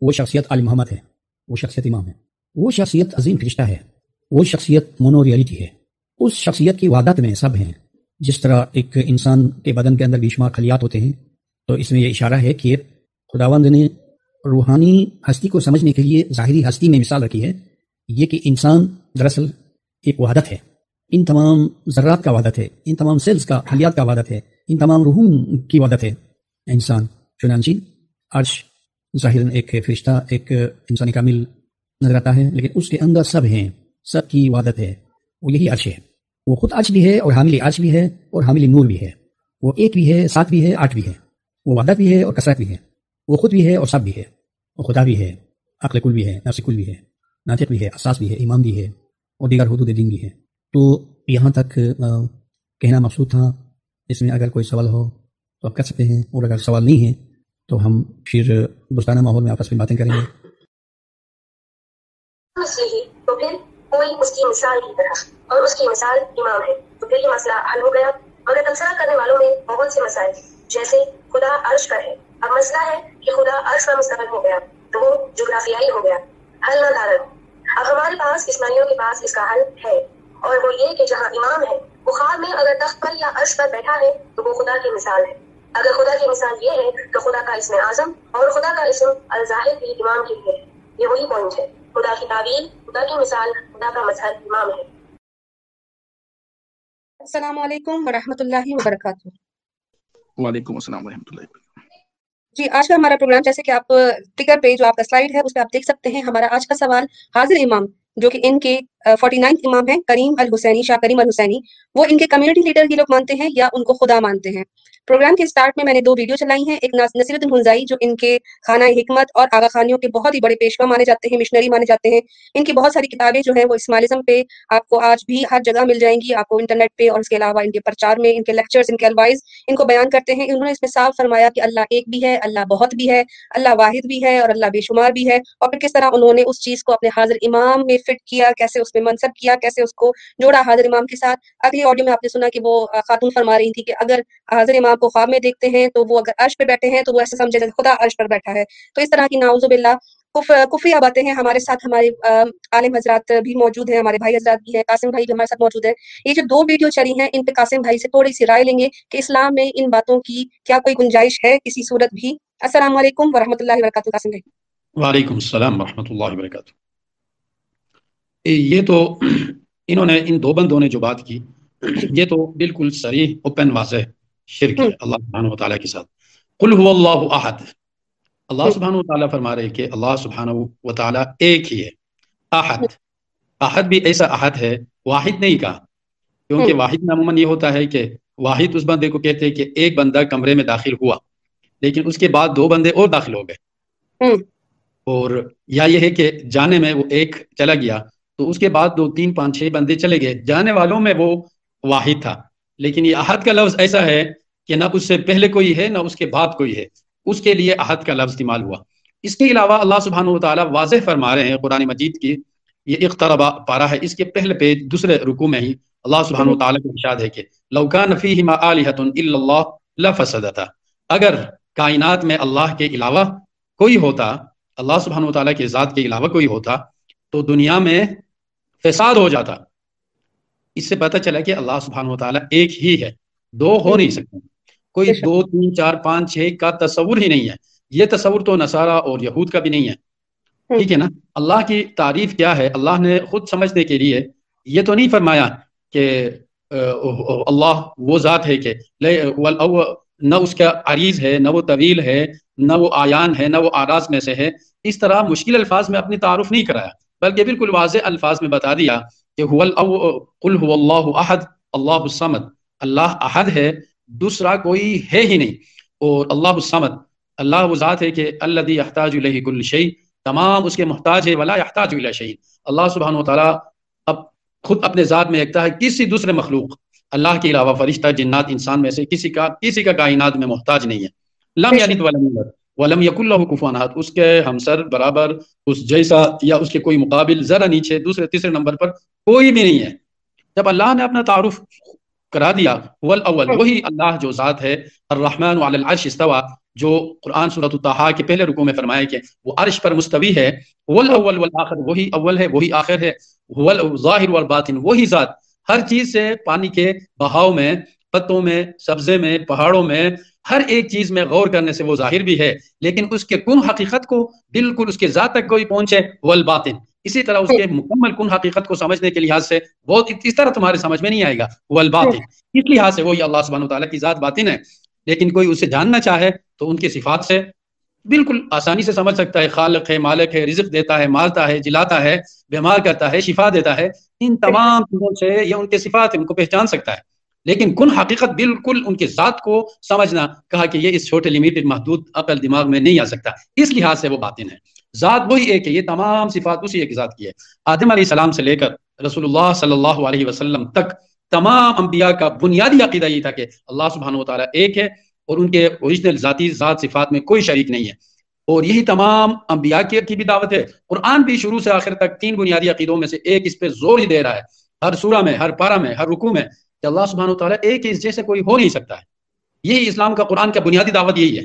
وہ شخصیت علی محمد ہے، وہ شخصیت امام ہے۔ وہ شخصیت عظیم فرشتہ ہے، وہ شخصیت مونو ریئلٹی ہے۔ اس شخصیت کی وادت میں سب ہیں۔ جس طرح ایک انسان کے بدن کے اندر بے شمار خلیات ہوتے ہیں، تو اس میں یہ اشارہ ہے کہ خداوند نے روحانی ہستی کو سمجھنے کے لیے ظاہری ہستی میں مثال رکھی ہے۔ یہ کہ انسان دراصل ایک وحدت ہے۔ ان تمام ذرات کا وحدت ہے، ان تمام سیلز کا خلیات کا وحدت ہے، ان تمام روحوں کی وحدت ہے۔ انسان چنانچہ عرش ظاہر ایک فرشتہ، ایک انسانی کامل نظر آتا ہے، لیکن اس کے اندر سب ہیں، سب کی وحدت ہے، وہ یہی عرش ہے۔ وہ خود عرش بھی ہے اور حامل عرش بھی ہے اور حامل نور بھی ہے۔ وہ ایک بھی ہے، سات بھی ہے، آٹھ بھی ہے۔ وہ وحدت بھی ہے اور کثرت بھی ہے۔ وہ خود بھی ہے اور سب بھی ہے۔ وہ خدا بھی ہے، عقل کل بھی ہے، نفس کل بھی ہے۔ ناطق بھی ہے، اساس بھی ہے امام بھی ہے اور دیگر حدود دین بھی ہے تو یہاں تک کہنا مقصود تھا۔ اس میں اگر کوئی سوال ہو تو آپ کر سکتے ہیں اور اگر سوال نہیں ہے تو ہم پھر دوستانہ ماحول میں آپس میں باتیں کریں گے۔ تو پھر کوئی اس کی مثال کی طرح اور اس کی مثال امام ہے۔ تو پھر یہ مسئلہ حل ہو گیا۔ مگر تبصرہ کرنے والوں میں بہت سے مسائل جیسے خدا عرش پر ہے۔ اب مسئلہ ہے کہ خدا عرش پر مستقل ہو گیا تو وہ جغرافیائی ہو گیا۔ حل نہ دارت اب ہمارے پاس اسماعیلیوں کے پاس اس کا حل ہے۔ اور وہ یہ کہ جہاں امام ہے بخار میں اگر تخت پر یا عرش پر بیٹھا ہے تو وہ خدا کی مثال ہے۔ اگر خدا کی مثال یہ ہے تو خدا کا اسم اعظم اور خدا کا اسم الظاہر بھی امام کے لیے یہ وہی پوائنٹ ہے۔ خدا کی تعویل خدا کی مثال خدا کا مذہب امام ہے۔ السلام علیکم ورحمۃ اللہ وبرکاتہ۔ وعلیکم السلام ورحمۃ اللہ وبرکاتہ۔ جی آج کا ہمارا پروگرام جیسے کہ آپ ٹکر پہ جو آپ کا سلائیڈ ہے اس پہ آپ دیکھ سکتے ہیں ہمارا آج کا سوال حاضر امام جو کہ ان کے فورٹی نائنتھ امام ہیں، کریم الحسینی، شاہ کریم الحسینی۔ وہ ان کے کمیونٹی لیڈر کی لوگ مانتے ہیں یا ان کو خدا مانتے ہیں۔ پروگرام کے سٹارٹ میں میں نے دو ویڈیو چلائی ہیں، ایک نصیر الدین ہنزائی جو ان کے خانہ حکمت اور آغا خانیوں کے بہت ہی بڑے پیشوا مانے جاتے ہیں مشنری مانے جاتے ہیں۔ ان کی بہت ساری کتابیں جو ہیں وہ اسماعلزم پہ آپ کو آج بھی ہر جگہ مل جائیں گی، آپ کو انٹرنیٹ پہ اور اس کے علاوہ ان کے پرچار میں، ان کے لیکچرز ان کے الوائز ان کو بیان کرتے ہیں۔ انہوں نے اس میں صاف فرمایا کہ اللہ ایک بھی ہے، اللہ بہت بھی ہے، اللہ واحد بھی ہے اور اللہ بے شمار بھی ہے۔ اور پھر کس طرح انہوں نے اس چیز کو اپنے حاضر امام میں فٹ کیا، کیسے اس میں منصب کیا، کیسے اس کو جوڑا حاضر امام کے ساتھ۔ اگلی آڈیو میں آپ نے سنا کہ وہ خاتون فرما رہی تھی کہ اگر حاضر امام کو خواب میں دیکھتے ہیں تو وہ اگر عرش پہ بیٹھے ہیں تو وہ ایسے سمجھے جیسے خدا عرش پر بیٹھا ہے۔ تو اس طرح کی ناؤز باللہ کفری باتیں ہیں۔ ہمارے ساتھ ہمارے عالم حضرات بھی موجود ہیں۔ ہمارے بھائی حضرات بھی ہیں۔ قاسم بھائی بھی ہمارے ساتھ موجود ہیں۔ یہ جو دو ویڈیو چلی ہیں، ان پہ قاسم بھائی سے تھوڑی سی رائے لیں گے کہ اسلام میں ان باتوں کی کیا کوئی گنجائش ہے کسی صورت بھی۔ السلام علیکم ورحمۃ اللہ وبرکاتہ، قاسم بھائی۔ وعلیکم السلام ورحمۃ اللہ وبرکاتہ۔ یہ تو انہوں نے ان دو بندوں نے جو بات کی یہ تو بالکل سریح اوپن واضح شرک ہے اللہ سبحانہ و تعالیٰ کے ساتھ۔ قل هو اللہ احد۔ اللہ سبحانہ و تعالیٰ فرما رہے کہ اللہ سبحانہ و تعالیٰ ایک ہی ہے احد۔ احد بھی ایسا احد ہے واحد نہیں کہا۔ کیونکہ واحد میں عموماً یہ ہوتا ہے کہ واحد اس بندے کو کہتے ہیں کہ ایک بندہ کمرے میں داخل ہوا لیکن اس کے بعد دو بندے اور داخل ہو گئے۔ اور یا یہ ہے کہ جانے میں وہ ایک چلا گیا تو اس کے بعد دو، تین، پانچ، چھ بندے چلے گئے۔ جانے والوں میں وہ واحد تھا۔ لیکن یہ احد کا لفظ ایسا ہے کہ نہ اس سے پہلے کوئی ہے، نہ اس کے بعد کوئی ہے۔ اس کے لیے احد کا لفظ استعمال ہوا۔ اس کے علاوہ اللہ سبحانہ و تعالیٰ واضح فرما رہے ہیں قرآن مجید کی، یہ اقتربا پارا ہے۔ اس کے پہلے پیج دوسرے رکو میں ہی اللہ سبحانہ و تعالیٰ کا ارشاد ہے کہ لوکان فیہما آلہۃ الا اللہ لفسدتا۔ اگر کائنات میں اللہ کے علاوہ کوئی ہوتا، اللہ سبحانہ و تعالیٰ کے ذات کے علاوہ کوئی ہوتا، تو دنیا میں فساد ہو جاتا اس سے پتہ چلا کہ اللہ سبحانہ و تعالیٰ ایک ہی ہے۔ دو ہو نہیں سکتے۔ کوئی دو تین چار پانچ چھ کا تصور ہی نہیں ہے۔ یہ تصور تو نصارہ اور یہود کا بھی نہیں ہے۔ ٹھیک ہے نا؟ اللہ کی تعریف کیا ہے؟ اللہ نے خود سمجھنے کے لیے یہ تو نہیں فرمایا کہ اللہ وہ ذات ہے کہ نہ اس کا عریض ہے نہ وہ طویل ہے نہ وہ آیان ہے نہ وہ آراز میں سے ہے۔ اس طرح مشکل الفاظ میں اپنی تعارف نہیں کرایا۔ بلکہ بالکل واضح الفاظ میں بتا دیا کہ قل هو اللہ احد اللہ الصمد اللہ احد ہے دوسرا کوئی ہے ہی نہیں۔ اور اللہ الصمد اللہ وہ ذات ہے کہ اللہ احتاج الیہ کل شیء تمام اس کے محتاج ہے ولا احتاج الی شیء اللہ سبحانہ و تعالی اب خود اپنے ذات میں ایکتا ہے کسی دوسرے مخلوق اللہ کے علاوہ فرشتہ جنات انسان میں سے کسی کا کسی کا کائنات میں محتاج نہیں ہے۔ لم یلد ولم یولد۔ ولم یک اللہ کفوان احد اس کے ہمسر برابر، اس جیسا یا اس کے کوئی مقابل ذرا نیچے، دوسرے، تیسرے نمبر پر کوئی بھی نہیں ہے۔ جب اللہ نے اپنا تعارف کرا دیا الاول وہی اللہ جو ذات ہے، الرحمن علی العرش استوا جو قرآن صورت الطحا کے پہلے رکو میں فرمایا کہ وہ عرش پر مستوی ہے۔ ول اول والآخر، وہی اول ہے، وہی آخر ہے۔ ظاہر والباطن، وہی ذات۔ ہر چیز سے پانی کے بہاؤ میں پتوں میں سبزے میں پہاڑوں میں ہر ایک چیز میں غور کرنے سے وہ ظاہر بھی ہے لیکن اس کے کن حقیقت کو بالکل اس کے ذات تک کوئی پہنچے والباطن۔ اسی طرح اس کے مکمل کن حقیقت کو سمجھنے کے لحاظ سے بہت اس طرح تمہارے سمجھ میں نہیں آئے گا والباطن۔ اس لحاظ سے وہی اللہ سبحانہ تعالیٰ کی ذات باطن ہے لیکن کوئی اسے جاننا چاہے تو ان کے صفات سے بالکل آسانی سے سمجھ سکتا ہے خالق ہے مالک ہے رزق دیتا ہے مارتا ہے جلاتا ہے بیمار کرتا ہے شفا دیتا ہے ان تمام چیزوں سے یا ان کے صفات ان کو پہچان سکتا ہے۔ لیکن کن حقیقت بالکل ان کے ذات کو سمجھنا، کہا کہ یہ اس چھوٹے لمیٹڈ محدود عقل دماغ میں نہیں آ سکتا۔ اس لحاظ سے وہ باطن ہے۔ ذات وہی ایک ہے، یہ تمام صفات اسی ایک ذات کی ہے۔ آدم علیہ السلام سے لے کر رسول اللہ صلی اللہ علیہ وسلم تک تمام انبیاء کا بنیادی عقیدہ یہ تھا کہ اللہ سبحانہ و تعالیٰ ایک ہے اور ان کے اوریجنل ذاتی ذات صفات میں کوئی شریک نہیں ہے۔ اور یہی تمام انبیاء کی بھی دعوت ہے۔ قرآن بھی شروع سے آخر تک تین بنیادی عقیدوں میں سے ایک اس پہ زور ہی دے رہا ہے۔ ہر سورہ میں، ہر پارہ میں، ہر رکوع میں کہ اللہ سبحانہ تعالیٰ ایک اس جیسے کوئی ہو نہیں سکتا ہے۔ یہی اسلام کا قرآن کا بنیادی دعوت یہی ہے۔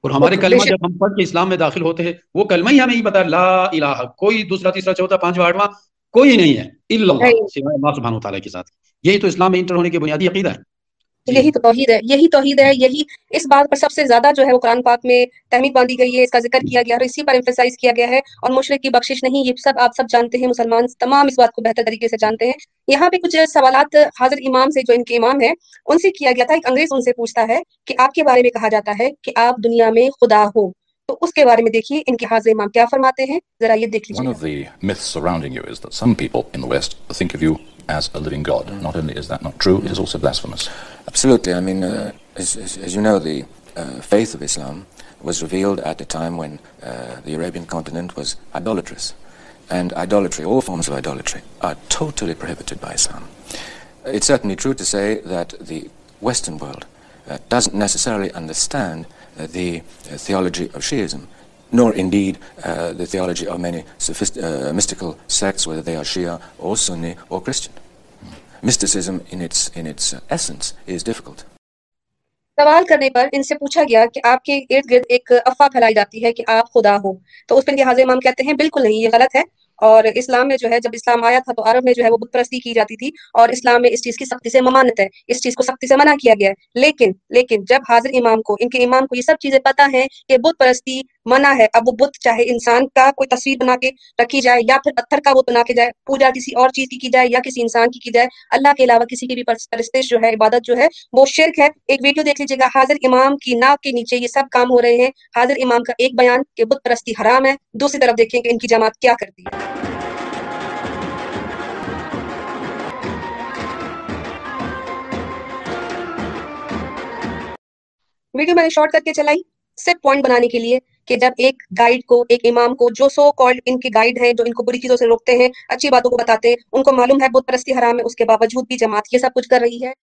اور ہمارے کلمہ جب ہم پڑھ کے اسلام میں داخل ہوتے ہیں وہ کلمہ ہی ہمیں یہ بتا لا الہ کوئی دوسرا تیسرا چوتھا پانچواں آٹھواں کوئی نہیں ہے۔ اللہ سبحانہ تعالیٰ کے ساتھ۔ یہی تو اسلام میں انٹر ہونے کی بنیادی عقیدہ ہے۔ یہی توحید ہے، یہی توحید ہے، یہی اس بات پر سب سے زیادہ جو ہے وہ قرآن پاک میں تحمید باندھی گئی ہے، اس کا ذکر کیا گیا اور اسی پر امفیسائز کیا گیا ہے اور مشرق کی بخشش نہیں، یہ سب آپ سب جانتے ہیں، مسلمان تمام اس بات کو بہتر طریقے سے جانتے ہیں۔ یہاں پہ کچھ سوالات حاضر امام سے جو ان کے امام ہیں، ان سے کیا گیا تھا؟ ایک انگریز ان سے پوچھتا ہے کہ آپ کے بارے میں کہا جاتا ہے کہ آپ دنیا میں خدا ہو۔ تو اس کے بارے میں دیکھیے ان کے حاضر امام کیا فرماتے ہیں ذرا یہ دیکھ لیجیے as a living God. Not only is that not true, it is also blasphemous. Absolutely. I mean, uh, as, as, as, you know, the uh, faith of Islam was revealed at a time when uh, the Arabian continent was idolatrous. And idolatry, all forms of idolatry, are totally prohibited by Islam. It's certainly true to say that the Western world uh, doesn't necessarily understand uh, the uh, theology of Shiism, nor indeed uh, the theology of many uh, mystical sects, whether they are Shia or Sunni or Christian. Mysticism in its, in its uh, essence is difficult. سوال کرنے پر ان سے پوچھا گیا کہ آپ کے ارد گرد ایک افواہ پھیلائی جاتی ہے کہ آپ خدا ہو تو اس پر حاضر امام کہتے ہیں بالکل نہیں یہ غلط ہے اور اسلام میں جو ہے، جب اسلام آیا تھا تو عرب میں جو ہے وہ بت پرستی کی جاتی تھی اور اسلام میں اس چیز کی سختی سے ممانت ہے، اس چیز کو سختی سے منع کیا گیا ہے۔ لیکن لیکن جب حاضر امام کو، ان کے امام کو یہ سب چیزیں پتہ ہیں کہ بت پرستی منع ہے۔ اب وہ بت چاہے انسان کا کوئی تصویر بنا کے رکھی جائے یا پھر پتھر کا بت بنا کے جائے، پوجا کسی اور چیز کی کی جائے یا کسی انسان کی کی جائے، اللہ کے علاوہ کسی کی بھی پرستش جو ہے، عبادت جو ہے، وہ شرک ہے۔ ایک ویڈیو دیکھ لیجیے گا، حاضر امام کی ناک کے نیچے یہ سب کام ہو رہے ہیں۔ حاضر امام کا ایک بیان کہ بت پرستی حرام ہے۔ دوسری طرف دیکھیں کہ ان کی جماعت کیا کرتی ہے۔ ویڈیو میں نے شارٹ کر کے چلائی صرف پوائنٹ بنانے کے لیے۔ کہ جب ایک گائیڈ کو، ایک امام کو جو سو کالڈ ان کے گائیڈ ہیں، جو ان کو بری چیزوں سے روکتے ہیں، اچھی باتوں کو بتاتے ہیں، ان کو معلوم ہے بت پرستی حرام ہے، اس کے باوجود بھی جماعت یہ سب کچھ کر رہی ہے۔